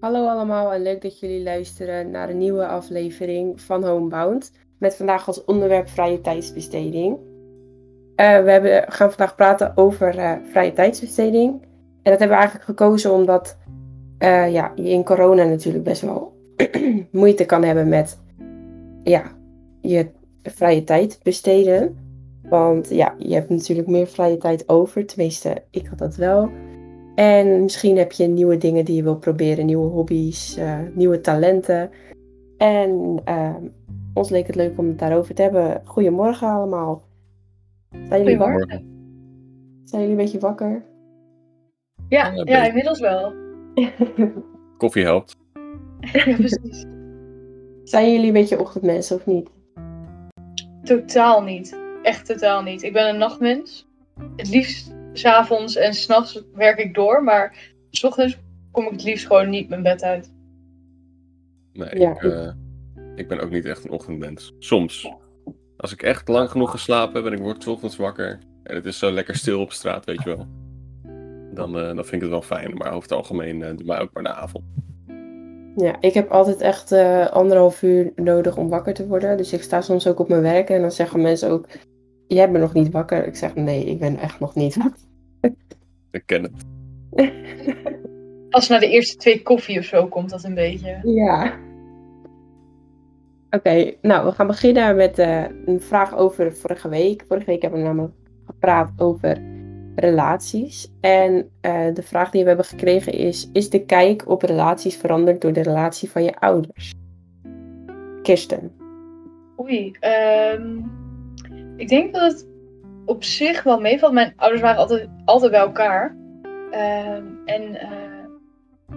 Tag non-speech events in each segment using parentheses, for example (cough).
Hallo allemaal en leuk dat jullie luisteren naar een nieuwe aflevering van Homebound. Met vandaag als onderwerp vrije tijdsbesteding. Uh, we hebben, gaan vandaag praten over uh, vrije tijdsbesteding. En dat hebben we eigenlijk gekozen omdat uh, ja, je in corona natuurlijk best wel (clears throat) moeite kan hebben met ja, je vrije tijd besteden. Want ja, je hebt natuurlijk meer vrije tijd over. Tenminste, ik had dat wel. En misschien heb je nieuwe dingen die je wil proberen, nieuwe hobby's, uh, nieuwe talenten. En uh, ons leek het leuk om het daarover te hebben. Goedemorgen allemaal. Zijn jullie wakker? Zijn jullie een beetje wakker? Ja, ja, ja inmiddels wel. (laughs) Koffie helpt. (laughs) ja, precies. Zijn jullie een beetje ochtendmensen of niet? Totaal niet. Echt totaal niet. Ik ben een nachtmens. Het liefst s'avonds en s'nachts werk ik door, maar s ochtends kom ik het liefst gewoon niet mijn bed uit. Nee, ja. ik, uh, ik ben ook niet echt een ochtendmens. Soms. Als ik echt lang genoeg geslapen heb en ik word ochtends wakker en het is zo lekker stil op straat, weet je wel. Dan, uh, dan vind ik het wel fijn, maar over het algemeen uh, doe mij ook maar de avond. Ja, ik heb altijd echt uh, anderhalf uur nodig om wakker te worden. Dus ik sta soms ook op mijn werk en dan zeggen mensen ook: Jij bent nog niet wakker. Ik zeg: Nee, ik ben echt nog niet wakker. Ik ken het. (laughs) Als na de eerste twee koffie of zo komt dat een beetje. Ja. Oké, okay, nou, we gaan beginnen met uh, een vraag over vorige week. Vorige week hebben we namelijk gepraat over relaties. En uh, de vraag die we hebben gekregen is: Is de kijk op relaties veranderd door de relatie van je ouders? Kirsten. Oei, um, ik denk dat het op zich wel meevalt. Mijn ouders waren altijd, altijd bij elkaar. Uh, en uh,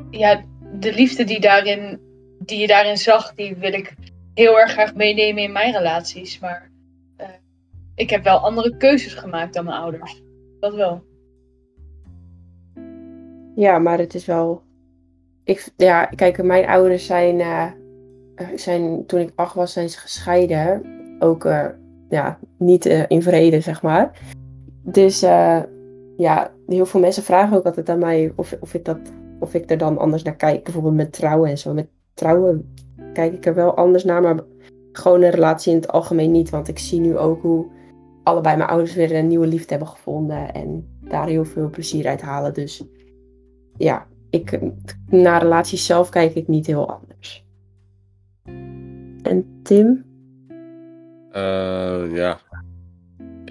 ja, de liefde die, daarin, die je daarin zag, die wil ik heel erg graag meenemen in mijn relaties. Maar uh, ik heb wel andere keuzes gemaakt dan mijn ouders. Dat wel. Ja, maar het is wel. Ik, ja, kijk, mijn ouders zijn, uh, zijn. Toen ik acht was, zijn ze gescheiden. Ook ja, niet uh, in vrede, zeg maar. Dus uh, ja, heel veel mensen vragen ook altijd aan mij of, of, ik dat, of ik er dan anders naar kijk. Bijvoorbeeld met trouwen en zo. Met trouwen kijk ik er wel anders naar, maar gewoon een relatie in het algemeen niet. Want ik zie nu ook hoe allebei mijn ouders weer een nieuwe liefde hebben gevonden en daar heel veel plezier uit halen. Dus ja, ik, naar relaties zelf kijk ik niet heel anders. En Tim? Uh, ja.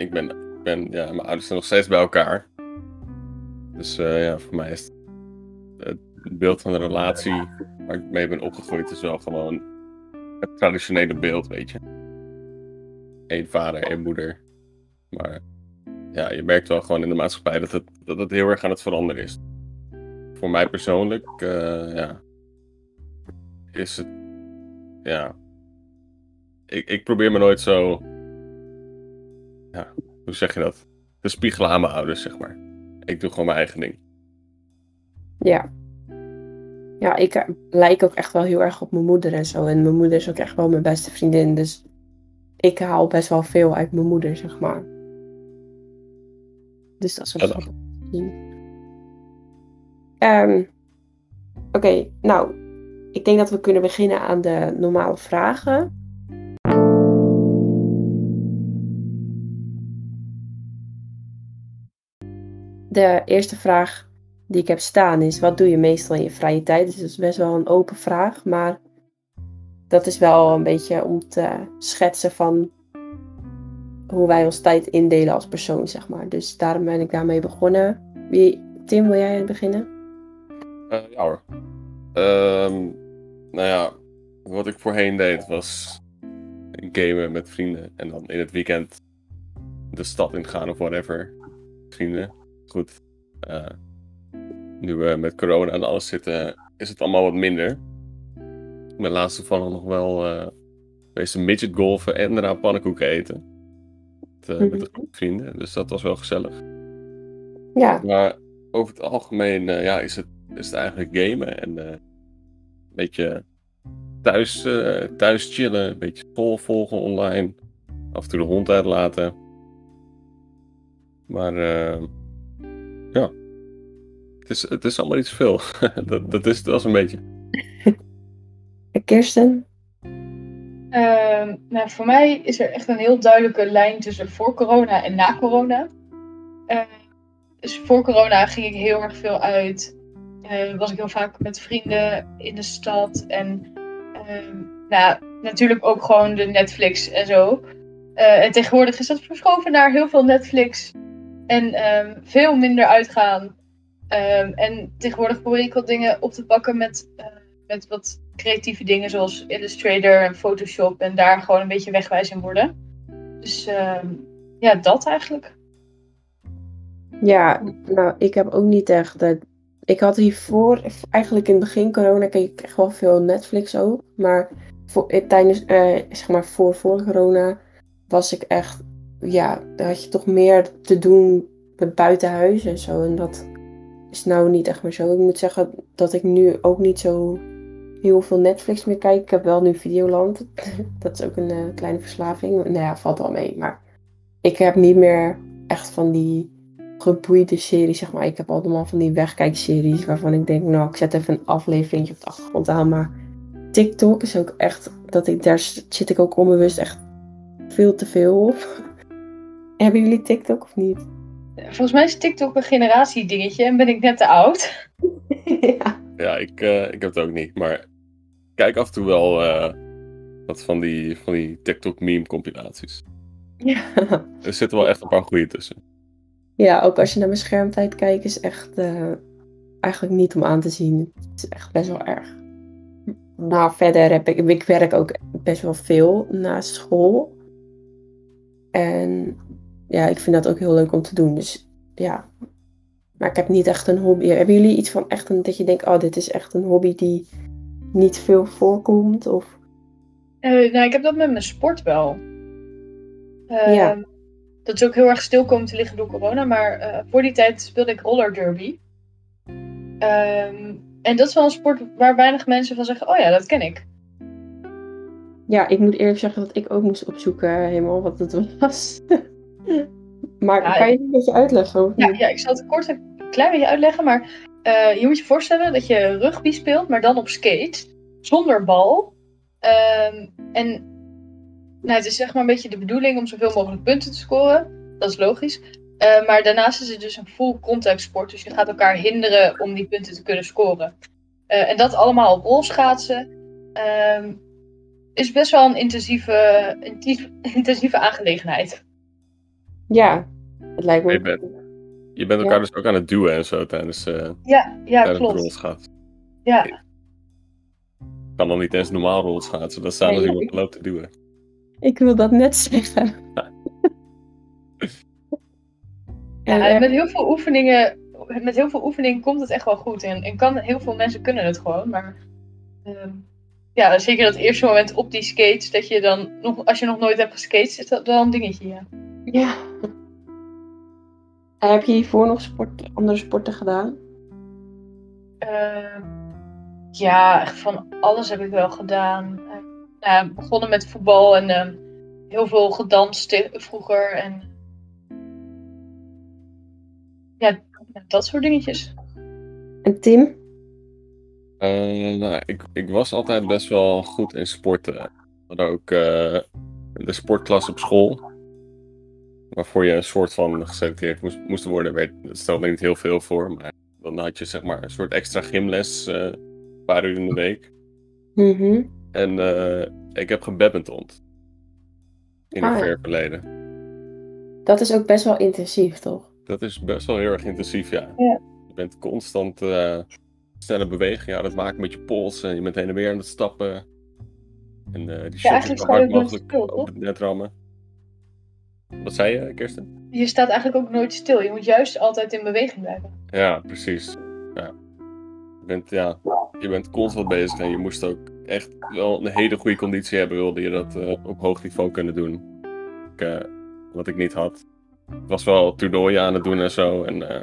Ik ben, ben, ja, mijn ouders zijn nog steeds bij elkaar. Dus uh, ja, voor mij is het, beeld van de relatie waar ik mee ben opgegroeid is wel gewoon het traditionele beeld, weet je. Eén vader, één moeder. Maar ja, je merkt wel gewoon in de maatschappij dat het, dat heel erg aan het veranderen is. Voor mij persoonlijk, uh, ja, is het, ja, ik, ik probeer me nooit zo. Ja, hoe zeg je dat? Te spiegelen aan mijn ouders, zeg maar. Ik doe gewoon mijn eigen ding. Ja. Ja, ik uh, lijk ook echt wel heel erg op mijn moeder en zo. En mijn moeder is ook echt wel mijn beste vriendin. Dus ik haal best wel veel uit mijn moeder, zeg maar. Dus dat is wel grappig um, Oké, okay, nou. Ik denk dat we kunnen beginnen aan de normale vragen. De eerste vraag die ik heb staan is: wat doe je meestal in je vrije tijd? Dus dat is best wel een open vraag, maar dat is wel een beetje om te schetsen van hoe wij ons tijd indelen als persoon, zeg maar. Dus daarom ben ik daarmee begonnen. Wie, Tim, wil jij beginnen? Uh, ja hoor. Um, nou ja, wat ik voorheen deed was gamen met vrienden en dan in het weekend de stad ingaan of whatever. Vrienden goed, uh, nu we met corona en alles zitten, is het allemaal wat minder. Ik ben laatst toevallig nog wel uh, geweest midget golfen en daarna pannenkoeken eten. Met, uh, met de vrienden, dus dat was wel gezellig. Ja. Maar over het algemeen ja, is, het, is het eigenlijk gamen en een beetje thuis, thuis chillen, een beetje vol volgen online. Af en toe de hond uitlaten. Maar ja. Het is, het is allemaal iets veel. (laughs) dat, dat is het wel een beetje. (laughs) Kirsten? Ehm, nou, voor mij is er echt een heel duidelijke lijn tussen voor corona en na corona. Eh, dus voor corona ging ik heel erg veel uit. Eh, was ik heel vaak met vrienden in de stad. En ehm, nou, natuurlijk ook gewoon de Netflix en zo. Eh, en tegenwoordig is dat verschoven naar heel veel Netflix. En ehm, veel minder uitgaan. Ehm, en tegenwoordig probeer ik wat dingen op te pakken met, met wat creatieve dingen zoals Illustrator en Photoshop. En daar gewoon een beetje wegwijs in worden. Dus ja, dat eigenlijk. Ja, nou, ik heb ook niet echt. Dat... Ik had hiervoor, eigenlijk in het begin corona, keek ik echt wel veel Netflix ook. Maar voor, eh, tijdens, eh, zeg maar voor, voor corona was ik echt, ja, daar had je toch meer te doen met buitenhuis en zo. En dat is nou niet echt meer zo. Ik moet zeggen dat ik nu ook niet zo heel veel Netflix meer kijk. Ik heb wel nu Videoland. (laughs) dat is ook een uh, kleine verslaving. Nou ja, valt wel mee. Maar ik heb niet meer echt van die geboeide series, zeg maar. Ik heb allemaal van die wegkijkseries waarvan ik denk, nou, ik zet even een aflevering op de achtergrond aan. Maar TikTok is ook echt, dat ik, daar zit ik ook onbewust echt veel te veel op. Hebben jullie TikTok of niet? Volgens mij is TikTok een generatiedingetje en ben ik net te oud. (laughs) ja, ja ik, uh, ik heb het ook niet. Maar kijk af en toe wel uh, wat van die, van die TikTok meme compilaties. Ja. Er zitten wel echt een paar goede tussen. Ja, ook als je naar mijn schermtijd kijkt, is echt uh, eigenlijk niet om aan te zien. Het is echt best wel erg. Nou, verder heb ik, ik werk ook best wel veel na school. En ja, ik vind dat ook heel leuk om te doen. Dus ja, maar ik heb niet echt een hobby. Hebben jullie iets van echt een, dat je denkt, oh, dit is echt een hobby die niet veel voorkomt? Of... Uh, nou, ik heb dat met mijn sport wel. Uh, ja. Ehm, dat is ook heel erg stil komen te liggen door corona. Maar uh, voor die tijd speelde ik roller derby. Um, en dat is wel een sport waar weinig mensen van zeggen: Oh ja, dat ken ik. Ja, ik moet eerlijk zeggen dat ik ook moest opzoeken helemaal wat het was. (laughs) maar kan je het een beetje uitleggen? Ja, ja, ik zal het kort een klein beetje uitleggen. Maar uh, je moet je voorstellen dat je rugby speelt, maar dan op skate. Zonder bal. Um, en nou, het is zeg maar een beetje de bedoeling om zoveel mogelijk punten te scoren. Dat is logisch. Uh, maar daarnaast is het dus een full contact sport. Dus je gaat elkaar hinderen om die punten te kunnen scoren. Uh, en dat allemaal op rolschaatsen. Uh, is best wel een intensieve, intensieve (laughs) aangelegenheid. Ja, het lijkt me. Je bent, je bent elkaar dus ook aan het duwen en zo tijdens, uh, ja, ja, tijdens klopt. rolschaatsen. Ja. Ik kan dan niet eens normaal rolschaatsen. Dat staat nee, als iemand loopt te duwen. Ik wil dat net zeggen. (laughs) Ja, en met heel veel oefeningen, met heel veel oefeningen komt het echt wel goed. En, en kan, heel veel mensen kunnen het gewoon. Maar uh, ja, zeker dat eerste moment op die skates, dat je dan nog, als je nog nooit hebt geskate, is dat wel een dingetje, ja. Ja. En heb je hiervoor nog sport, andere sporten gedaan? Uh, ja, echt van alles heb ik wel gedaan uh, begonnen met voetbal en uh, heel veel gedanst vroeger. En ja, dat soort dingetjes. En Tim? Uh, nou, ik, ik was altijd best wel goed in sporten. We hadden ook de sportklas op school. Waarvoor je een soort van geselecteerd moest, moest worden. Weet, dat stelde niet heel veel voor. Maar dan had je zeg maar een soort extra gymles. een paar uur in de week. Mhm. En uh, ik heb gebadmintond. In een ah, ver verleden. Dat is ook best wel intensief, toch? Dat is best wel heel erg intensief, ja. ja. Je bent constant uh, snelle beweging aan het maken met je pols. En je bent heen en weer aan het stappen. En die ja, shot zo hard mogelijk op het net rammen. Wat zei je, Kirsten? Je staat eigenlijk ook nooit stil. Je moet juist altijd in beweging blijven. Ja, precies. Ja. Je, bent, ja, je bent constant bezig en je moest ook echt wel een hele goede conditie hebben, wilde je dat uh, op hoog niveau kunnen doen. Ik, uh, wat ik niet had. Ik was wel toernooien aan het doen en zo. En uh,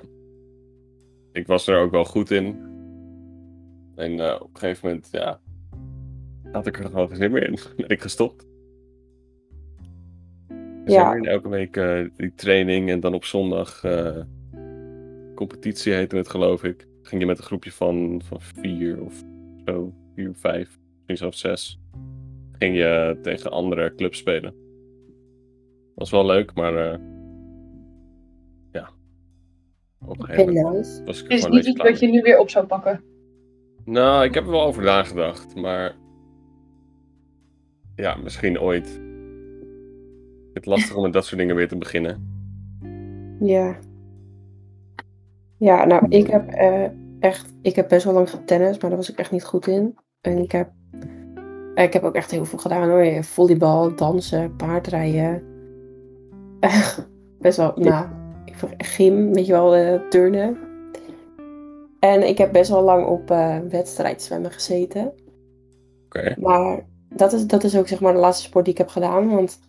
ik was er ook wel goed in. En op een gegeven moment, ja, had ik er gewoon geen zin meer in. (laughs) ben ik gestopt. Dus ja. elke week die training en dan op zondag competitie heette het geloof ik. Ging je met een groepje van, van vier of zo vier, vijf, misschien zelfs zes, ging je tegen andere clubs spelen. Was wel leuk, maar eh, ja. Op een gegeven moment was ik niet iets wat je nu weer op zou pakken. Nou, ik heb er wel over nagedacht, maar. Ja, misschien ooit. Het lastig om met dat soort dingen weer te beginnen. Ja. Ja, nou, ik heb eh, echt, ik heb best wel lang getennist, maar daar was ik echt niet goed in. En ik heb, eh, ik heb ook echt heel veel gedaan hoor. Volleybal, dansen, paardrijden. (laughs) best wel, nou, ik gym, weet je wel, eh, turnen. En ik heb best wel lang op eh wedstrijdzwemmen gezeten. Oké. Maar dat is, dat is ook zeg maar de laatste sport die ik heb gedaan. Want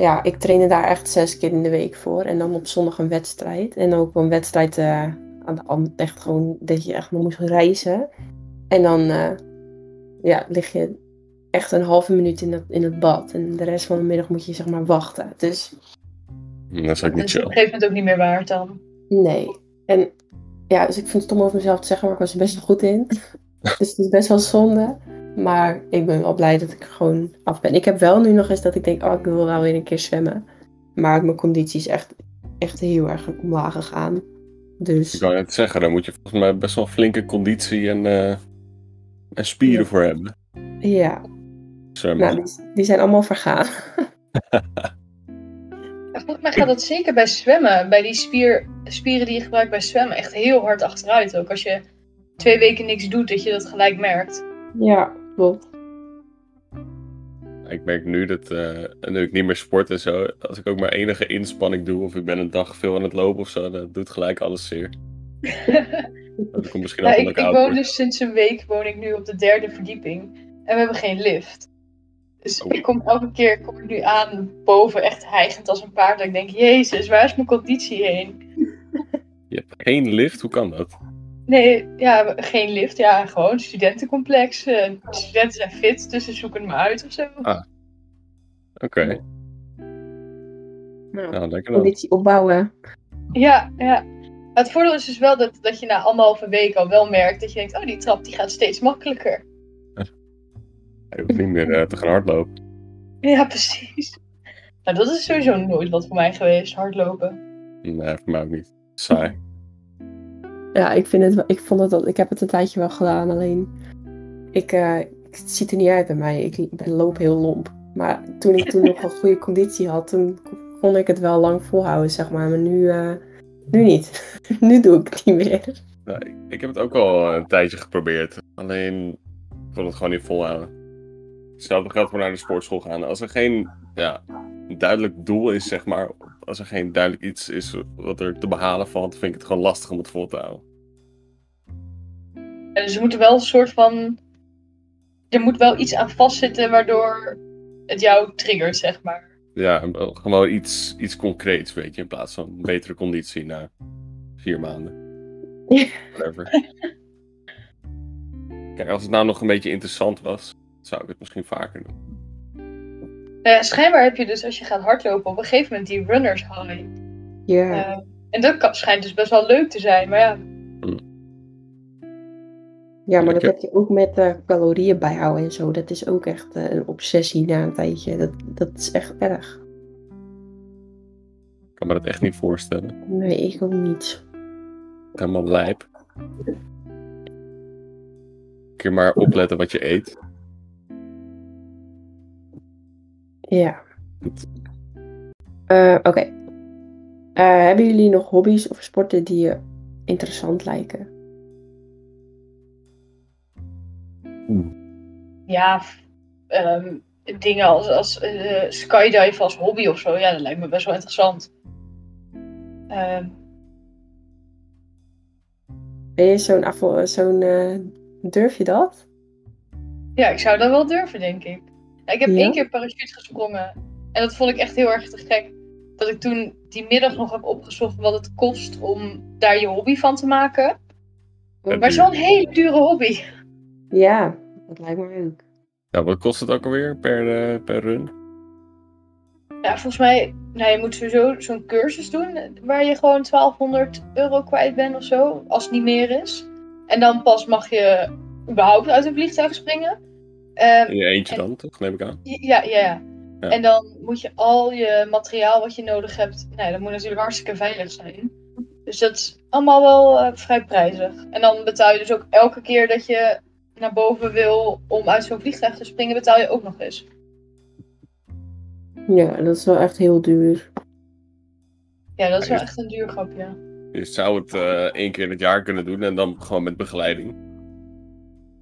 ja, ik trainde daar echt zes keer in de week voor. En dan op zondag een wedstrijd. En ook een wedstrijd eh, aan de an- echt gewoon dat je echt nog moest reizen. En dan eh, ja, lig je echt een halve minuut in het, in het bad. En de rest van de middag moet je zeg maar wachten. Dus Hm, Dat is ook Dat niet is op een gegeven moment ook niet meer waard dan. nee. En ja, dus ik vind het stom over mezelf te zeggen, maar ik was er best wel goed in. (laughs) dus het is best wel zonde. Maar ik ben wel blij dat ik er gewoon af ben. Ik heb wel nu nog eens dat ik denk, oh, ik wil wel weer een keer zwemmen. Maar mijn conditie is echt, echt heel erg omlaag gegaan. Dus Ik kan het zeggen, daar moet je volgens mij best wel flinke conditie en, eh, en spieren Ja. voor hebben. ja, Zwemmen. nou, die, die zijn allemaal vergaan. En (laughs) volgens mij gaat dat zeker bij zwemmen. Bij die spier, spieren die je gebruikt bij zwemmen. Echt heel hard achteruit ook. Als je twee weken niks doet, dat je dat gelijk merkt. ja, Ik merk nu dat, eh, nu ik niet meer sport en zo, als ik ook maar enige inspanning doe, of ik ben een dag veel aan het lopen of zo, dat doet gelijk alles zeer. (laughs) Dat komt misschien ook ik, ik woon dus sinds een week woon ik nu op de derde verdieping. En we hebben geen lift. Dus Oh. ik kom elke keer kom ik nu aan boven, echt hijgend als een paard. Dat ik denk, jezus, waar is mijn conditie heen? Je hebt geen lift, hoe kan dat? Nee, ja, geen lift. Ja, gewoon studentencomplex. Eh, studenten zijn fit, dus ze zoeken me uit of zo. Oké, Nou, nou lekker dan. conditie opbouwen. Ja, ja. Het voordeel is dus wel dat, dat je na anderhalve week al wel merkt dat je denkt, oh die trap die gaat steeds makkelijker. Je hoeft niet meer eh, te gaan hardlopen. Ja, precies. Nou, dat is sowieso nooit wat voor mij geweest, hardlopen. Nee, voor mij ook niet. Saai. Ja, ik, vind het, ik, vond het, al- ik heb het een tijdje wel gedaan, alleen ik, eh, het ziet er niet uit bij mij. Ik ben- loop heel lomp. Maar toen ik toen nog een goede (laughs) conditie had, toen kon ik het wel lang volhouden, zeg maar. Maar nu, eh, nu niet. (laughs) nu doe ik het niet meer. Nou, ik, ik heb het ook al een tijdje geprobeerd. Alleen, ik kon het gewoon niet volhouden. Hetzelfde geldt voor naar de sportschool gaan. Als er geen ja, duidelijk doel is, zeg maar. Als er geen duidelijk iets is wat er te behalen valt, vind ik het gewoon lastig om het vol te houden. En dus er moet wel een soort van. Er moet wel iets aan vastzitten waardoor het jou triggert, zeg maar. Ja, gewoon iets, iets concreets, weet je. In plaats van een betere conditie na vier maanden. (laughs) Whatever. Kijk, als het nou nog een beetje interessant was, zou ik het misschien vaker doen. Nou ja, schijnbaar heb je dus als je gaat hardlopen op een gegeven moment die runners high. Ja, Eh, en dat kan, schijnt dus best wel leuk te zijn. Maar ja, ja maar dat heb- je ook met eh, calorieën bijhouden en zo. Dat is ook echt eh, een obsessie na een tijdje. Dat, dat is echt erg. Ik kan me dat echt niet voorstellen. Nee, ik ook niet. Helemaal lijp. Een keer maar opletten wat je eet. Ja. Eh, Oké. Eh, hebben jullie nog hobby's of sporten die je interessant lijken? ja ehm, dingen als, als eh, skydive als hobby of zo, ja, dat lijkt me best wel interessant. Ehm, Ben je zo'n zo'n eh, durf je dat? ja, ik zou dat wel durven, denk ik. Ja, ik heb Ja? één keer parachute gesprongen en dat vond ik echt heel erg te gek. Dat ik toen die middag nog heb opgezocht wat het kost om daar je hobby van te maken. Maar een hele dure hobby. Ja, dat lijkt me ook. Ja, wat kost het ook alweer per, eh, per run? Ja, volgens mij, nou, je moet sowieso zo'n cursus doen waar je gewoon 1200 euro kwijt bent of zo, als het niet meer is. En dan pas mag je überhaupt uit een vliegtuig springen. Ehm, In je eentje En- dan, toch? Neem ik aan. ja, ja, ja. Ja. En dan moet je al je materiaal wat je nodig hebt, nou, dat moet natuurlijk hartstikke veilig zijn. Dus dat is allemaal wel eh, vrij prijzig. En dan betaal je dus ook elke keer dat je naar boven wil om uit zo'n vliegtuig te springen, betaal je ook nog eens. Ja, dat is wel echt heel duur. Ja, dat is wel echt een duur grapje. Je zou het eh, één keer in het jaar kunnen doen en dan gewoon met begeleiding.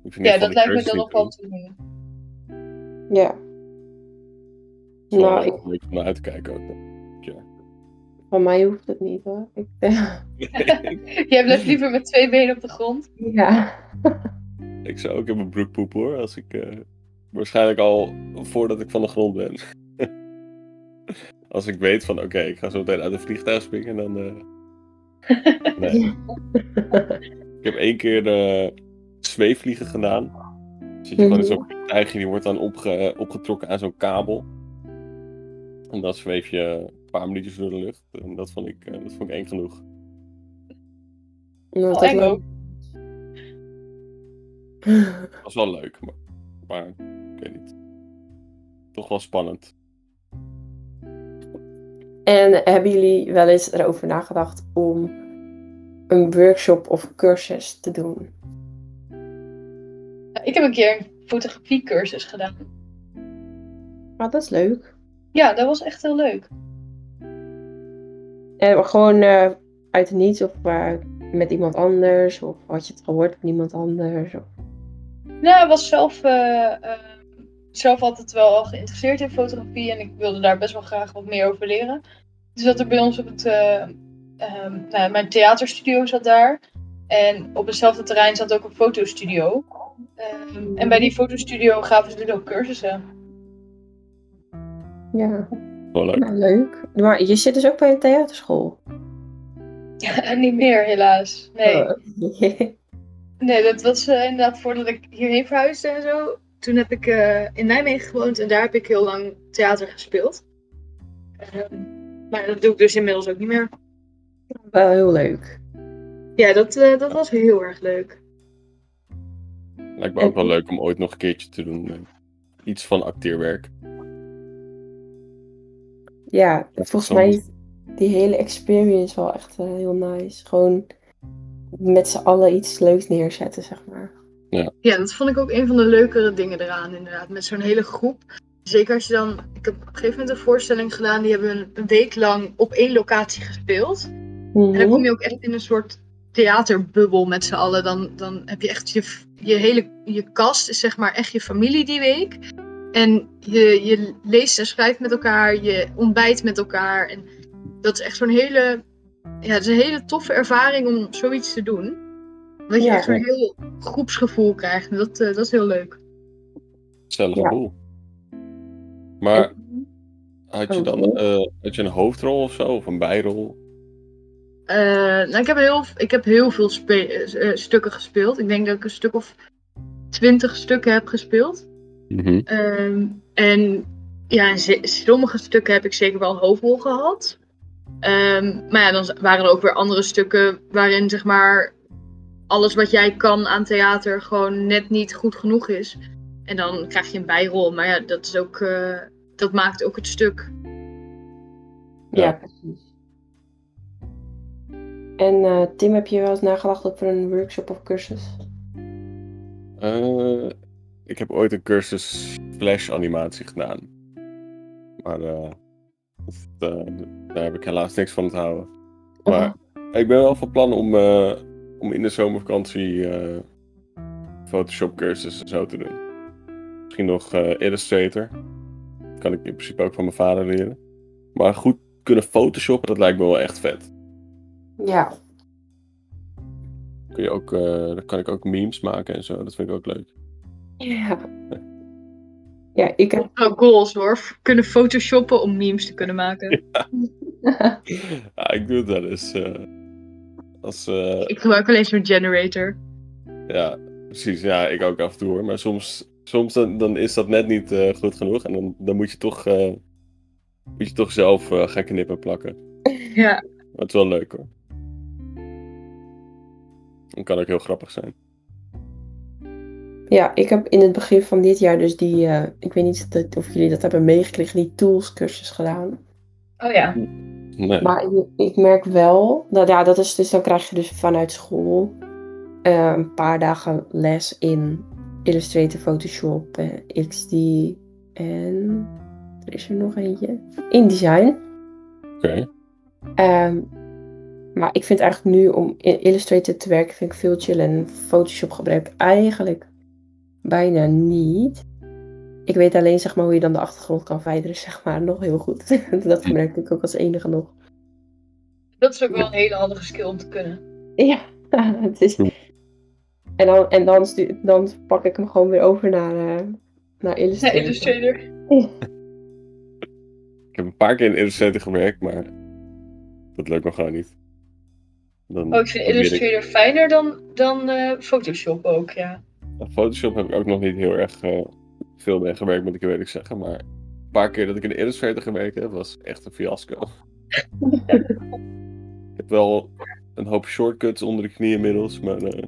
Ja, dat lijkt me dan niet nog te wel doen. Ja. Nou, ik, om een beetje van uit te kijken ook. van mij hoeft het niet hoor. Ik, (laughs) Jij blijft liever met twee benen op de grond. ja. ik zou ook in mijn broek poepen hoor. Als ik, eh, waarschijnlijk al voordat ik van de grond ben. (laughs) als ik weet van oké, ik ga zo meteen uit een vliegtuig springen, dan. eh, (laughs) nee. Ik heb één keer de zweefvliegen gedaan. Zit je gewoon in zo'n vliegtuigje, die wordt dan opge- opgetrokken aan zo'n kabel. En dan zweef je een paar minuutjes door de lucht. En dat vond ik, eh, dat vond ik eng genoeg. Nou, Wel dat eng ook. Dat was wel leuk, maar, maar ik weet niet. Toch wel spannend. En hebben jullie wel eens erover nagedacht om een workshop of cursus te doen? Ik heb een keer een fotografiecursus gedaan. Ah, dat is leuk. Ja, dat was echt heel leuk. En gewoon eh, uit het niets of eh, met iemand anders? Of had je het gehoord van iemand anders? Of... Nou, ik was zelf, eh, eh, zelf altijd wel al geïnteresseerd in fotografie en ik wilde daar best wel graag wat meer over leren. Dus dat er bij ons op het, eh, ehm, nou, mijn theaterstudio zat daar. En op hetzelfde terrein zat ook een fotostudio. Ehm, en bij die fotostudio gaven ze dus ook cursussen. Ja, Wel leuk. nou, leuk. Maar je zit dus ook bij een theaterschool? Ja, (laughs) niet meer helaas. Nee, Oh. (laughs) nee dat was eh, inderdaad voordat ik hierheen verhuisde en zo. Toen heb ik eh, in Nijmegen gewoond en daar heb ik heel lang theater gespeeld. Ehm, maar dat doe ik dus inmiddels ook niet meer. wel heel leuk. Ja, dat, eh, dat was heel erg leuk. Lijkt me ook wel leuk om ooit nog een keertje te doen. eh, Iets van acteerwerk. Ja, volgens mij is die hele experience wel echt eh, heel nice. Gewoon met z'n allen iets leuks neerzetten, zeg maar. Ja, dat vond ik ook een van de leukere dingen eraan, inderdaad. Met zo'n hele groep. Zeker als je dan. Ik heb op een gegeven moment een voorstelling gedaan. Die hebben een, een week lang op één locatie gespeeld. En dan Mhm. kom je ook echt in een soort theaterbubbel met z'n allen. Dan, dan heb je echt je, je hele je kast, is zeg maar echt je familie die week. En je, je leest en schrijft met elkaar, je ontbijt met elkaar. En dat is echt zo'n hele, ja, het is een hele toffe ervaring om zoiets te doen. Dat je Ja. echt zo'n heel groepsgevoel krijgt. En dat, eh, dat is heel leuk. Ja. boel. Maar had je Oh. dan eh, had je een hoofdrol of zo? Of een bijrol? Eh, nou, ik, heb heel, ik heb heel veel spe- eh, stukken gespeeld. Ik denk dat ik een stuk of twintig stukken heb gespeeld. Ehm, en ja, sommige stukken heb ik zeker wel een hoofdrol gehad. Ehm, maar ja, dan waren er ook weer andere stukken waarin zeg maar alles wat jij kan aan theater gewoon net niet goed genoeg is. En dan krijg je een bijrol, maar ja, dat is ook, eh, dat maakt ook het stuk. Ja, Ja. precies. En eh, Tim, heb je wel eens nagedacht over een workshop of cursus? Eh, ik heb ooit een cursus flash animatie gedaan. Maar eh, daar heb ik helaas niks van onthouden. Maar ik ben wel van plan om, om in de zomervakantie Photoshop cursussen en zo te doen. Misschien nog Illustrator. Dat kan ik in principe ook van mijn vader leren. Maar goed kunnen photoshoppen, dat lijkt me wel echt vet. Ja, Kun je ook, eh, dan kan ik ook memes maken en zo. Dat vind ik ook leuk. ja. Ja, ik heb... Ook goals hoor, kunnen photoshoppen om memes te kunnen maken. (laughs) Ja, ik doe het wel eens. eh, als, eh, Ik gebruik alleen zo'n generator. ja, precies. Ja, ik ook af en toe hoor. Maar soms, soms dan, dan is dat net niet eh, goed genoeg. En dan, dan moet je toch, eh, moet je toch zelf eh, gaan knippen en plakken. Ja. Maar het is wel leuk hoor. Dan kan ook heel grappig zijn. Ja, ik heb in het begin van dit jaar dus die, eh, ik weet niet of jullie dat hebben meegekregen, die tools cursus gedaan. Oh ja. Nee. Maar ik, ik merk wel, dat, ja, dat is dus, dan krijg je dus vanuit school eh, een paar dagen les in Illustrator, Photoshop, eh, XD en er is er nog eentje, InDesign. Oké. Ehm, maar ik vind eigenlijk nu om in Illustrator te werken, vind ik veel chill. En Photoshop gebruik ik eigenlijk bijna niet. Ik weet alleen zeg maar, hoe je dan de achtergrond kan verwijderen, zeg maar, nog heel goed. (laughs) dat gebruik ik ook als enige nog. Dat is ook wel een hele handige skill om te kunnen. Ja, (laughs) het is... En, dan, en dan, stu- dan pak ik hem gewoon weer over naar, eh, naar Ja, Illustrator. Illustrator. Ik heb een paar keer in Illustrator gewerkt, maar dat lukt me gewoon niet. Dan Oh, ik vind Illustrator fijner dan, dan eh, Photoshop ook, ja. Photoshop heb ik ook nog niet heel erg eh, veel mee gewerkt, moet ik eerlijk zeggen. Maar een paar keer dat ik in Illustrator gewerkt heb, was echt een fiasco. (laughs) ik heb wel een hoop shortcuts onder de knie inmiddels, maar eh,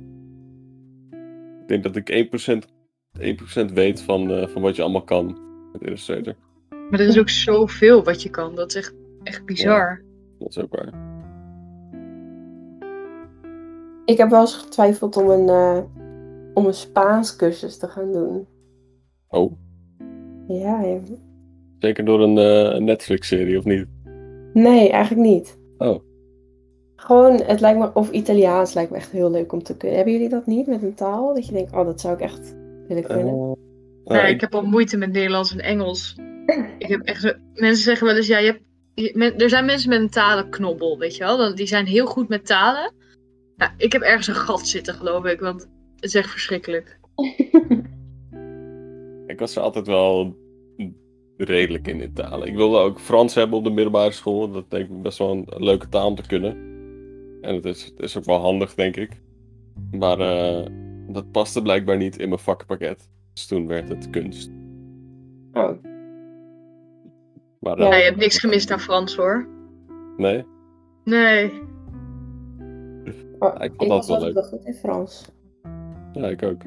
ik denk dat ik 1%, 1% weet van, eh, van wat je allemaal kan met Illustrator. Maar er is ook zoveel wat je kan. Dat is echt, echt bizar. Dat is ook waar. Ik heb wel eens getwijfeld om een, eh, om een Spaans cursus te gaan doen. Oh, Ja, ja. zeker door een eh, een Netflix-serie, of niet? Nee, eigenlijk niet. Oh. Gewoon, het lijkt me, of Italiaans lijkt me echt heel leuk om te kunnen. Hebben jullie dat niet met een taal? Dat je denkt, oh, dat zou ik echt willen kunnen. Eh, Nee, nou, ik heb al moeite met Nederlands en Engels. Ik heb echt zo... Mensen zeggen wel eens, ja, je hebt... je- men- er zijn mensen met een talenknobbel, weet je wel. Die zijn heel goed met talen. Nou, ik heb ergens een gat zitten, geloof ik. Want het is echt verschrikkelijk. (laughs) Ik was er altijd wel redelijk in in talen. Ik wilde ook Frans hebben op de middelbare school. Dat denk ik best wel een leuke taal om te kunnen. En het is, het is ook wel handig, denk ik. Maar eh, dat paste blijkbaar niet in mijn vakkenpakket. Dus toen werd het kunst. Oh, Maar, Ja, eh, Ja, je hebt niks gemist aan Frans, hoor. Nee? Nee. Oh, ik vond ik dat was wel leuk. wel goed in Frans. Ja, ik ook.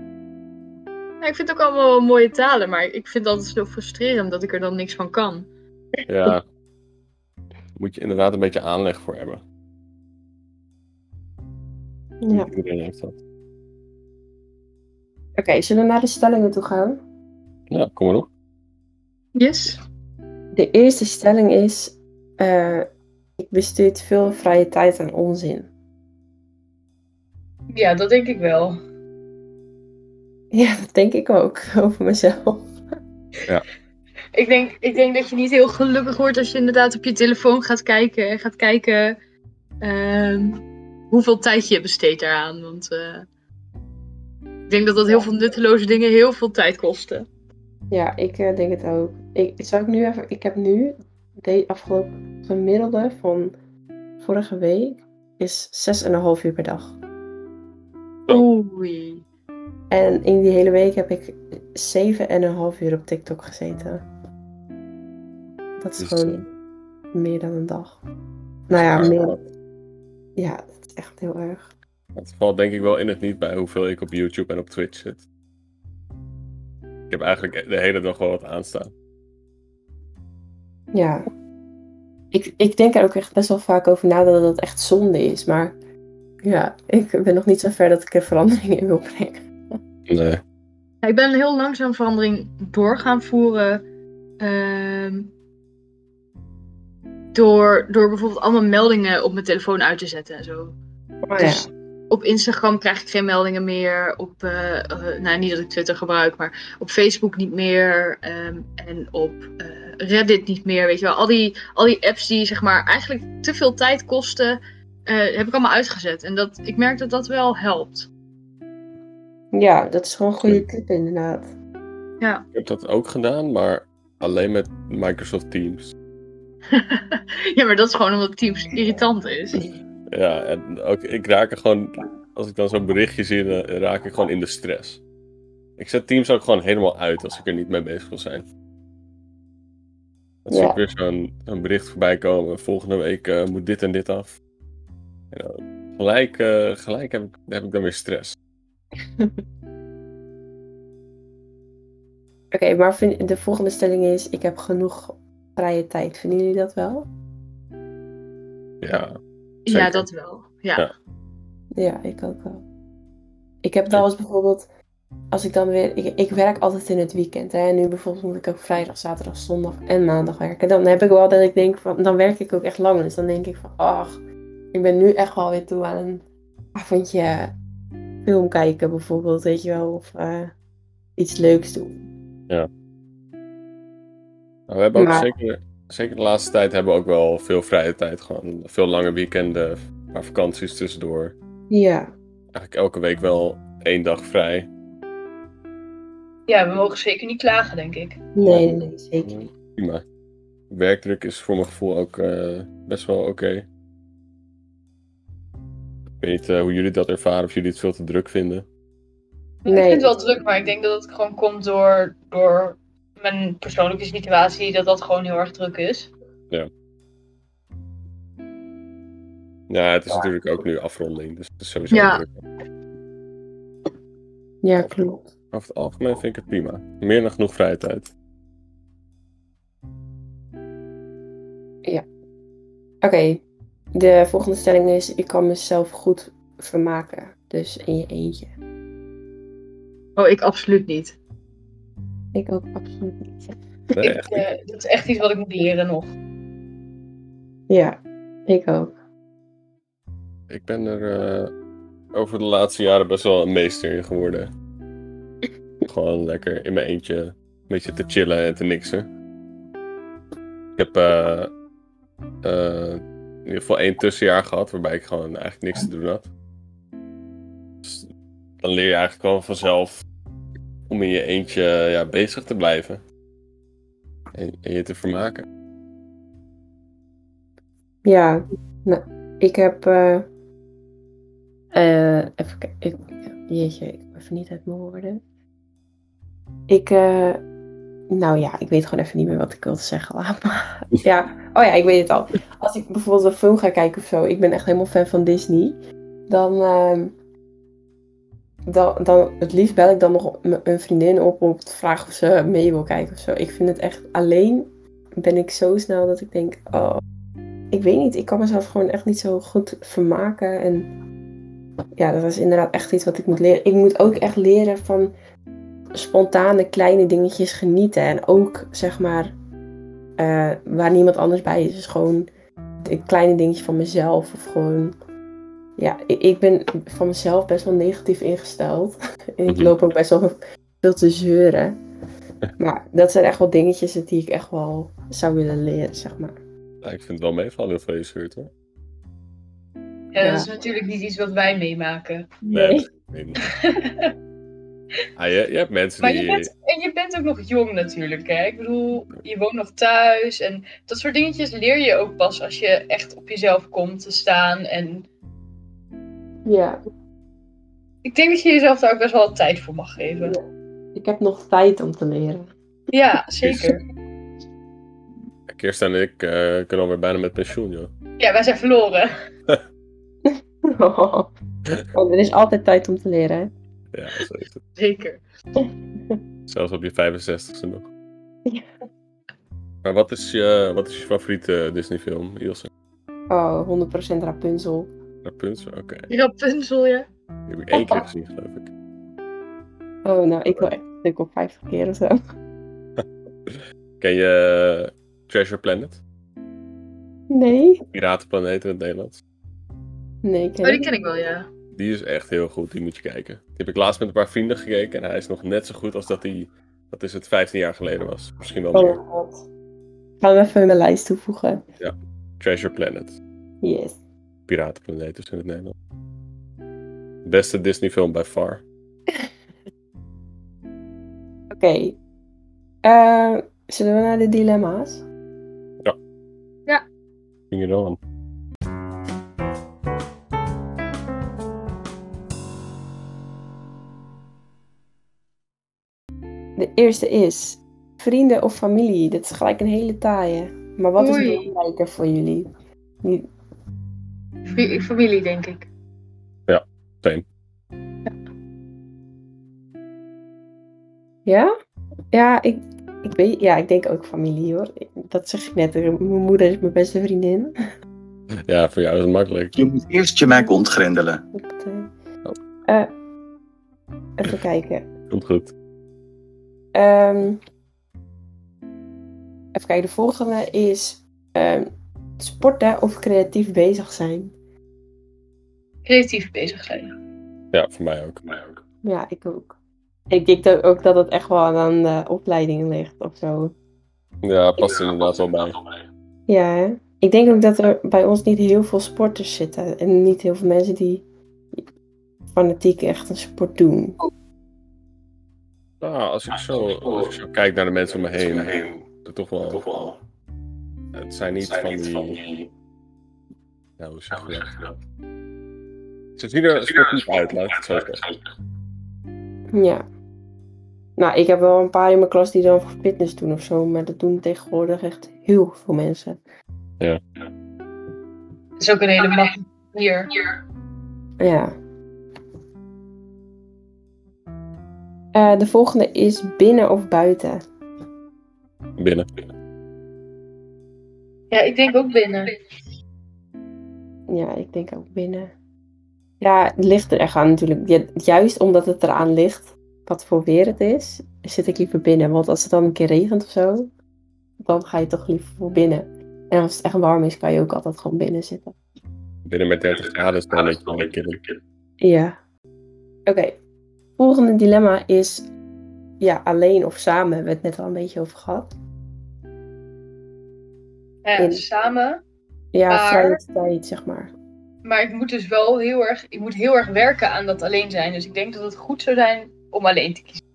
Ja, ik vind het ook allemaal wel mooie talen. Maar ik vind het altijd zo frustrerend dat ik er dan niks van kan. Ja. (laughs) Moet je inderdaad een beetje aanleg voor hebben. Ja. Niet Iedereen heeft dat. Oké, zullen we naar de stellingen toe gaan? Ja, kom maar op. Yes. De eerste stelling is: eh, ik besteed veel vrije tijd aan onzin. Ja, dat denk ik wel. Ja, dat denk ik ook (laughs) over mezelf. Ik denk, ik denk dat je niet heel gelukkig wordt als je inderdaad op je telefoon gaat kijken en gaat kijken ehm, hoeveel tijd je besteedt daaraan. Want eh, ik denk dat dat heel veel nutteloze dingen heel veel tijd kosten. Ja, ik eh, denk het ook. Ik, zou ik nu even. Ik heb nu de afgelopen gemiddelde van vorige week is 6,5 uur per dag. Oei. En in die hele week heb ik 7,5 uur op TikTok gezeten. Dat is Dus, gewoon meer dan een dag. Nou ja, meer. Ja, dat is echt heel erg. Het valt denk ik wel in het niet bij hoeveel ik op YouTube en op Twitch zit. Ik heb eigenlijk de hele dag wel wat aanstaan. Ja. Ik, ik denk er ook echt best wel vaak over na dat het echt zonde is. Maar ja, ik ben nog niet zo ver dat ik er verandering in wil brengen. Nee. Ja, ik ben een heel langzaam verandering door gaan voeren. ehm, door, door bijvoorbeeld allemaal meldingen op mijn telefoon uit te zetten en zo. Maar Dus ja. op Instagram krijg ik geen meldingen meer. Op, eh, eh, nou, niet dat ik Twitter gebruik, maar op Facebook niet meer. ehm, en op eh, Reddit niet meer. Weet je wel, al die, al die apps die zeg maar eigenlijk te veel tijd kosten, eh, heb ik allemaal uitgezet. En dat, ik merk dat dat wel helpt. ja, dat is gewoon een goede tip inderdaad. Ja. Ik heb dat ook gedaan, maar alleen met Microsoft Teams. (laughs) ja, maar dat is gewoon omdat Teams irritant is. Ja, en ook, ik raak er gewoon, als ik dan zo'n berichtje zie, dan raak ik gewoon in de stress. Ik zet Teams ook gewoon helemaal uit als ik er niet mee bezig wil zijn. Dan zie Ja. ik weer zo'n zo'n bericht voorbij komen, volgende week eh, moet dit en dit af. En dan gelijk, eh, gelijk heb, ik, heb ik dan weer stress. (laughs) Oké, maar vind- de volgende stelling is: ik heb genoeg vrije tijd. Vinden jullie dat wel? Ja, Ja, dat wel. Ja. Ja. Ja, ik ook wel. Ik heb eens bijvoorbeeld, als ik dan weer, ik, ik werk altijd in het weekend. Hè, en nu bijvoorbeeld moet ik ook vrijdag, zaterdag, zondag en maandag werken. Dan heb ik wel dat ik denk van, dan werk ik ook echt lang. Dus dan denk ik van, ach, ik ben nu echt wel weer toe aan een avondje film kijken bijvoorbeeld, weet je wel. Of eh, iets leuks doen. Nou, we hebben ook Maar- zeker, zeker de laatste tijd hebben we ook wel veel vrije tijd. Gewoon veel lange weekenden, een paar vakanties tussendoor. Ja, Eigenlijk elke week wel één dag vrij. ja, we mogen zeker niet klagen, denk ik. nee, nee, zeker niet. Prima. Werkdruk is voor mijn gevoel ook eh, best wel oké. Weet niet eh, hoe jullie dat ervaren, of jullie het veel te druk vinden. Ik Nee. vind het wel druk, maar ik denk dat het gewoon komt door, door mijn persoonlijke situatie, dat dat gewoon heel erg druk is. Ja, het is natuurlijk ook nu afronding, dus het is sowieso Ja. druk. Ja, klopt. Over het algemeen vind ik het prima. Meer dan genoeg vrije tijd. Oké, de volgende stelling is: ik kan mezelf goed vermaken. Dus in je eentje. Oh, ik absoluut niet. Ik ook absoluut niet. Nee, Ik, eh, dat is echt iets wat ik moet leren nog. Ja, ik ook. Ik ben er eh, over de laatste jaren best wel een meester in geworden. Gewoon lekker in mijn eentje een beetje te chillen en te niksen. Ik heb eh, eh, in ieder geval één tussenjaar gehad waarbij ik gewoon eigenlijk niks te doen had. Dus dan leer je eigenlijk wel vanzelf om in je eentje ja, bezig te blijven. En, je te vermaken. Ja, nou, ik heb. eh eh, even kijken. Jeetje, ik even niet uit mijn woorden. Ik. eh nou ja, ik weet gewoon even niet meer wat ik wilde zeggen. (laughs) Maar. Ja, oh ja, ik weet het al. Als ik bijvoorbeeld een film ga kijken of zo, ik ben echt helemaal fan van Disney. Dan. ehm, dan, dan het liefst bel ik dan nog een vriendin op om te vragen of ze mee wil kijken of zo. Ik vind het echt alleen ben ik zo snel dat ik denk, oh, ik weet niet, ik kan mezelf gewoon echt niet zo goed vermaken. En ja, dat is inderdaad echt iets wat ik moet leren. Ik moet ook echt leren van spontane kleine dingetjes genieten. En ook, zeg maar, eh, waar niemand anders bij is. Dus gewoon de kleine dingetjes van mezelf. Of gewoon, ja, ik, ik ben van mezelf best wel negatief ingesteld. (laughs) en ik Mhm. loop ook best wel veel te zeuren. Maar dat zijn echt wel dingetjes die ik echt wel zou willen leren, zeg maar. Ja, ik vind het wel meevallen heel veel je scheurt hoor. Ja, Ja. dat is natuurlijk niet iets wat wij meemaken. Nee. Nee. (laughs) ah, je, je hebt mensen Maar die... je bent, en je bent ook nog jong natuurlijk, hè? Ik bedoel, je woont nog thuis en dat soort dingetjes leer je ook pas als je echt op jezelf komt te staan. En Ja, ik denk dat je jezelf daar ook best wel tijd voor mag geven. ik heb nog tijd om te leren. Ja, zeker. Kirsten en ik eh, kunnen alweer bijna met pensioen, joh. Ja, wij zijn verloren. Want (laughs) (laughs) er is altijd tijd om te leren. hè? Ja, zo is het. Zeker. Zelfs op je 65ste nog. Ja. Maar wat is je, wat is je favoriete Disney-film, Ilse? Oh, 100% Rapunzel. Rapunzel? Oké. Rapunzel, ja. Die heb ik één keer gezien, geloof ik. Oh, nou, ik wil echt een stuk of 50 keer of zo. (laughs) Ken je eh, Treasure Planet? Nee? Piratenplaneet in het Nederlands? Nee, ik Oh, die ken ik wel, ja. Die is echt heel goed, die moet je kijken. Die heb ik laatst met een paar vrienden gekeken en hij is nog net zo goed als dat hij, dat is het 15 jaar geleden was. Misschien wel Oh meer. mijn god. Gaan we even in mijn lijst toevoegen. Treasure Planet. Yes. Piratenplaneet dus in het Nederlands. Beste Disney film by far. (laughs) Oké. Eh, zullen we naar de dilemma's? Bring it on. De eerste is vrienden of familie. Dit is gelijk een hele taaie. Maar wat is belangrijker voor jullie? Fa- Familie, denk ik. Ja? Ja, ik, ik weet, ja, ik denk ook familie hoor. Dat zeg ik net. Mijn moeder is mijn beste vriendin. (laughs) Ja, voor jou is het makkelijk. Je moet eerst je Mac ontgrendelen. Eh, even kijken. Komt goed. Ehm, even kijken, de volgende is ehm, sporten of creatief bezig zijn. Creatief bezig zijn. Ja, voor mij ook. Ja, ik ook. Ik denk ook dat het echt wel aan de opleiding ligt of zo. Ja, past er inderdaad wel bij. Ja, ik denk ook dat er bij ons niet heel veel sporters zitten. En niet heel veel mensen die fanatiek echt een sport doen. Nou, als ik zo, als ik zo kijk naar de mensen om me heen, het toch wel. Het zijn niet van die. Ja, hoe zeg je dat? Ze zien er sportief uit, laat ik het zo zeggen. Ja. Nou, ik heb wel een paar in mijn klas die dan voor fitness doen of zo. Maar dat doen tegenwoordig echt heel veel mensen. Het is ook een hele makkelijke manier. Ja. Eh, de volgende is binnen of buiten. Binnen. Ja, ik denk ook binnen. Ja, ik denk ook binnen. Ja, het ligt er echt aan natuurlijk. Ja, juist omdat het eraan ligt wat voor weer het is, zit ik liever binnen. Want als het dan een keer regent of zo, dan ga je toch liever voor binnen. En als het echt warm is, kan je ook altijd gewoon binnen zitten. Binnen met 30 graden is dan een keer. Ja. Oké. Volgende dilemma is, ja, alleen of samen, hebben we het net al een beetje over gehad. Ja, In- samen. Ja, Maar- vrije tijd, zeg maar. Maar ik moet dus wel heel erg, ik moet heel erg werken aan dat alleen zijn. Dus ik denk dat het goed zou zijn om alleen te kiezen.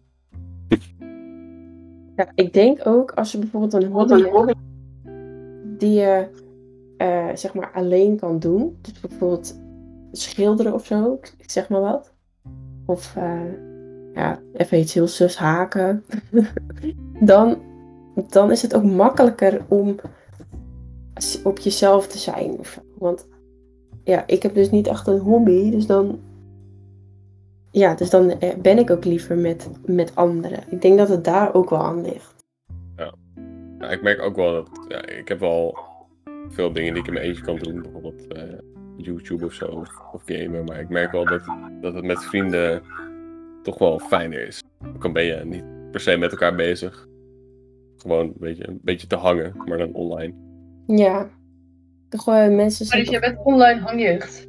Ja, ik denk ook als je bijvoorbeeld een hobby hebt die je eh, zeg maar alleen kan doen. Dus bijvoorbeeld schilderen of zo, ik zeg maar wat. Of eh, ja, even iets heel sus haken. (laughs) dan, dan is het ook makkelijker om op jezelf te zijn. Want ja, ik heb dus niet echt een hobby, dus dan ja, dus dan eh, ben ik ook liever met, met anderen. Ik denk dat het daar ook wel aan ligt. Ja, ik merk ook wel dat ja, ik heb wel veel dingen die ik in mijn eentje kan doen. Bijvoorbeeld eh, YouTube of zo, of, of gamen. Maar ik merk wel dat, dat het met vrienden toch wel fijner is. Ook al ben je niet per se met elkaar bezig. Gewoon een beetje, een beetje te hangen, maar dan online. Ja. Toch wel mensen Maar zijn dus jij bent online hangjeugd.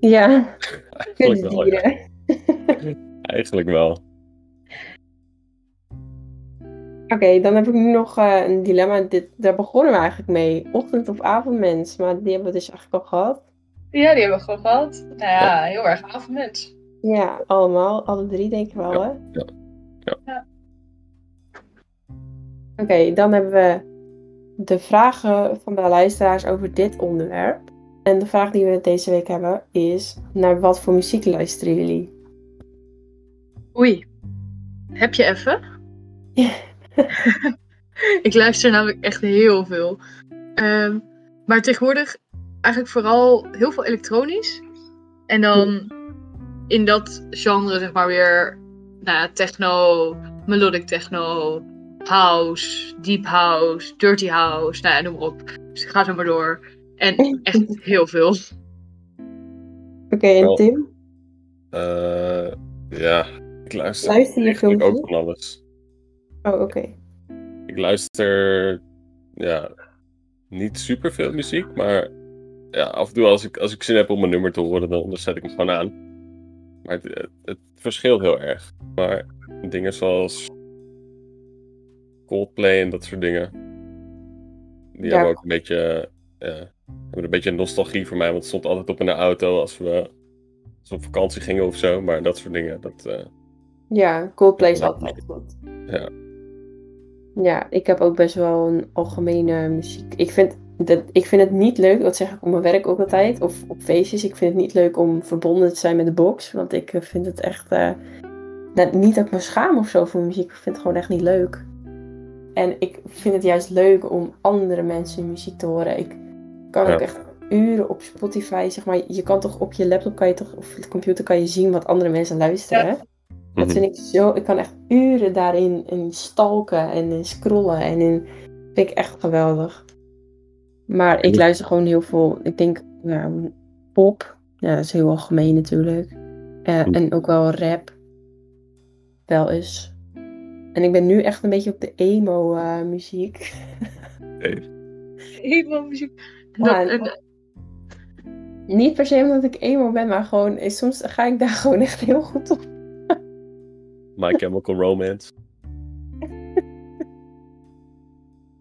Ja, (laughs) Eigenlijk wel, ja. (laughs) Eigenlijk wel. Oké, dan heb ik nu nog eh, een dilemma. Dit, daar begonnen we eigenlijk mee. Ochtend- of avondmens. Maar die hebben we dus eigenlijk al gehad. Ja, die hebben we gewoon gehad. Nou ja, heel erg avondmens. Ja, allemaal. Alle drie denk ik wel, Ja, hè? ja, ja. Ja. Oké, dan hebben we de vragen van de luisteraars over dit onderwerp. En de vraag die we deze week hebben is... Naar wat voor muziek luisteren jullie? Oei. Heb je even? Ja. (laughs) ik luister namelijk echt heel veel. Ehm, maar tegenwoordig eigenlijk vooral heel veel elektronisch. En dan in dat genre zeg maar weer nou ja, techno, melodic techno, house, deep house, dirty house, nou ja, noem maar op. Dus ga zo maar door. En (laughs) echt heel veel. Oké, en. Tim? Eh, ja, ik luister, Luister je eigenlijk veel ook van alles. Oh, oké. Ik luister ja, niet super veel muziek, maar ja, af en toe als ik, als ik zin heb om een nummer te horen, dan, dan zet ik hem gewoon aan. Maar het, het, het verschilt heel erg. Maar dingen zoals Coldplay en dat soort dingen, die Ja. hebben ook een beetje, ja, hebben een beetje nostalgie voor mij, want het stond altijd op in de auto als we, als we op vakantie gingen of zo. Maar dat soort dingen, dat, eh, Ja, Coldplay is altijd goed. Ja. Ja, ik heb ook best wel een algemene muziek. Ik vind, dat, ik vind het niet leuk, dat zeg ik op mijn werk ook altijd, of op feestjes. Ik vind het niet leuk om verbonden te zijn met de box. Want ik eh, vind het echt, eh, nou, niet dat ik me schaam of zo voor muziek. Ik vind het gewoon echt niet leuk. En ik vind het juist leuk om andere mensen muziek te horen. Ik kan Ja. ook echt uren op Spotify, zeg maar. Je kan toch op je laptop, kan je toch, of de computer kan je zien wat andere mensen luisteren. Ja. Dat Mhm. vind ik zo... Ik kan echt uren daarin in stalken en in scrollen en in... vind ik echt geweldig. Maar ik luister gewoon heel veel... Ik denk, ja, pop. Ja, dat is heel algemeen natuurlijk. Eh, Hm. En ook wel rap. Wel eens. En ik ben nu echt een beetje op de emo eh, muziek. Helemaal (laughs) muziek. Ja, Dat- en- Niet per se omdat ik emo ben, maar gewoon eh, soms ga ik daar (laughs) gewoon echt heel goed op. My Chemical Romance. (laughs)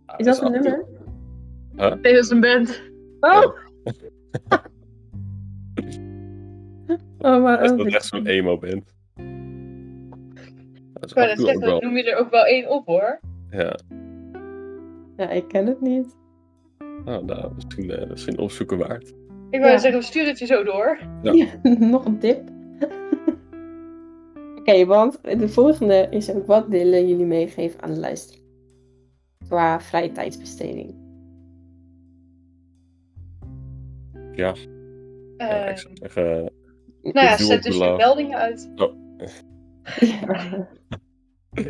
Ah, Is dat is een nummer? Nee, (laughs) dat is een band. Oh! oh, maar Als ook. dat echt zo'n emo bent. Dat is wel. noem je er ook wel één op hoor. Ja. Ja, ik ken het niet. Nou, nou misschien, eh, misschien opzoeken waard. Ik wou Ja. zeggen, stuur het je zo door. Ja. (laughs) Nog een tip. (laughs) Oké, want de volgende is ook wat willen jullie meegeven aan de luisteraar? Qua vrije tijdsbesteding. Ja, Eh, ik zou zeggen. nou ja, zet dus je meldingen uit. Ja. (laughs)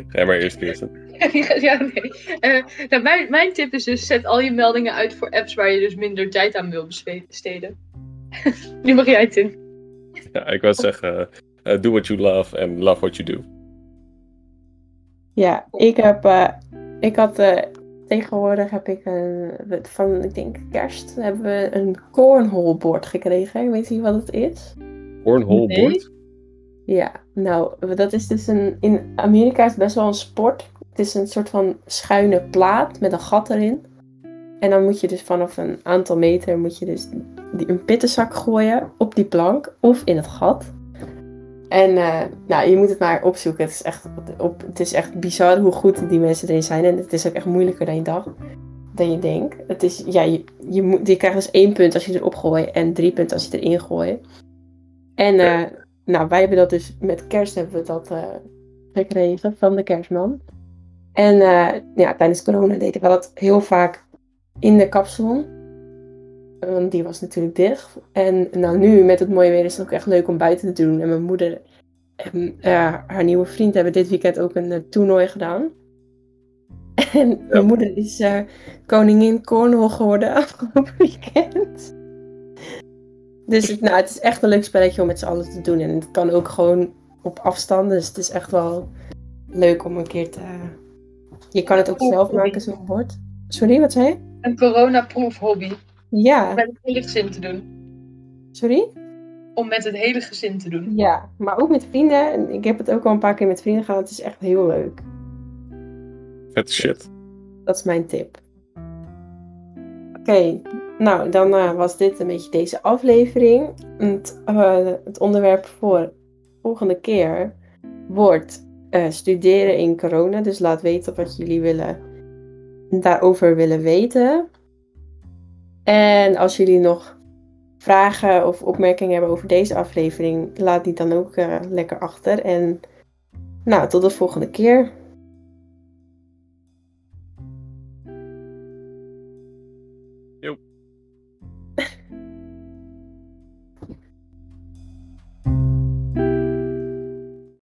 Ga maar eerst, Kirsten. (laughs) ja, nee. Eh, nou, mijn, mijn tip is dus, zet al je meldingen uit voor apps waar je dus minder tijd aan wil besteden. (laughs) nu mag jij het in. Ja, ik wou zeggen. eh, do what you love and love what you do. Ja, ik heb, eh, ik had, eh, tegenwoordig heb ik een, van, ik denk kerst, hebben we een cornhole board gekregen. Weet je wat het is? Cornhole Nee. Ja, nou, dat is dus een, in Amerika is het best wel een sport. Het is een soort van schuine plaat met een gat erin. En dan moet je dus vanaf een aantal meter, moet je dus die, een pittenzak gooien op die plank of in het gat. En eh, nou, je moet het maar opzoeken. Het is, echt, op, het is echt bizar hoe goed die mensen erin zijn. En het is ook echt moeilijker dan je dacht. Dan je denkt. Het is, ja, je, je, moet, je krijgt dus één punt als je erop gooit en drie punten als je erin gooit. En eh, nou, wij hebben dat dus met kerst hebben we dat eh, gekregen van de kerstman. En ja, tijdens corona deden we dat heel vaak in de kapsalon. Want die was natuurlijk dicht. En nou, nu met het mooie weer is het ook echt leuk om buiten te doen. En mijn moeder en haar nieuwe vriend hebben dit weekend ook een eh, toernooi gedaan. (laughs) En mijn moeder is eh, koningin Cornwall geworden (laughs) afgelopen weekend. Dus het- nou, het is echt een leuk spelletje om met z'n allen te doen. En het kan ook gewoon op afstand. Dus het is echt wel leuk om een keer te... Je kan het ook zelf maken, zo'n bord. Sorry, wat zei je? Een corona-proof hobby. Ja, Met het hele gezin te doen. sorry? Om met het hele gezin te doen. Ja, maar ook met vrienden. En Ik heb het ook al een paar keer met vrienden gedaan. Het is echt heel leuk. Vet shit. Dat is mijn tip. Oké, nou dan eh, was dit een beetje deze aflevering. Het, eh, het onderwerp voor volgende keer wordt eh, studeren in corona. Dus laat weten wat jullie willen, daarover willen weten. En als jullie nog vragen of opmerkingen hebben over deze aflevering, laat die dan ook eh, lekker achter. En nou, tot de volgende keer. (laughs)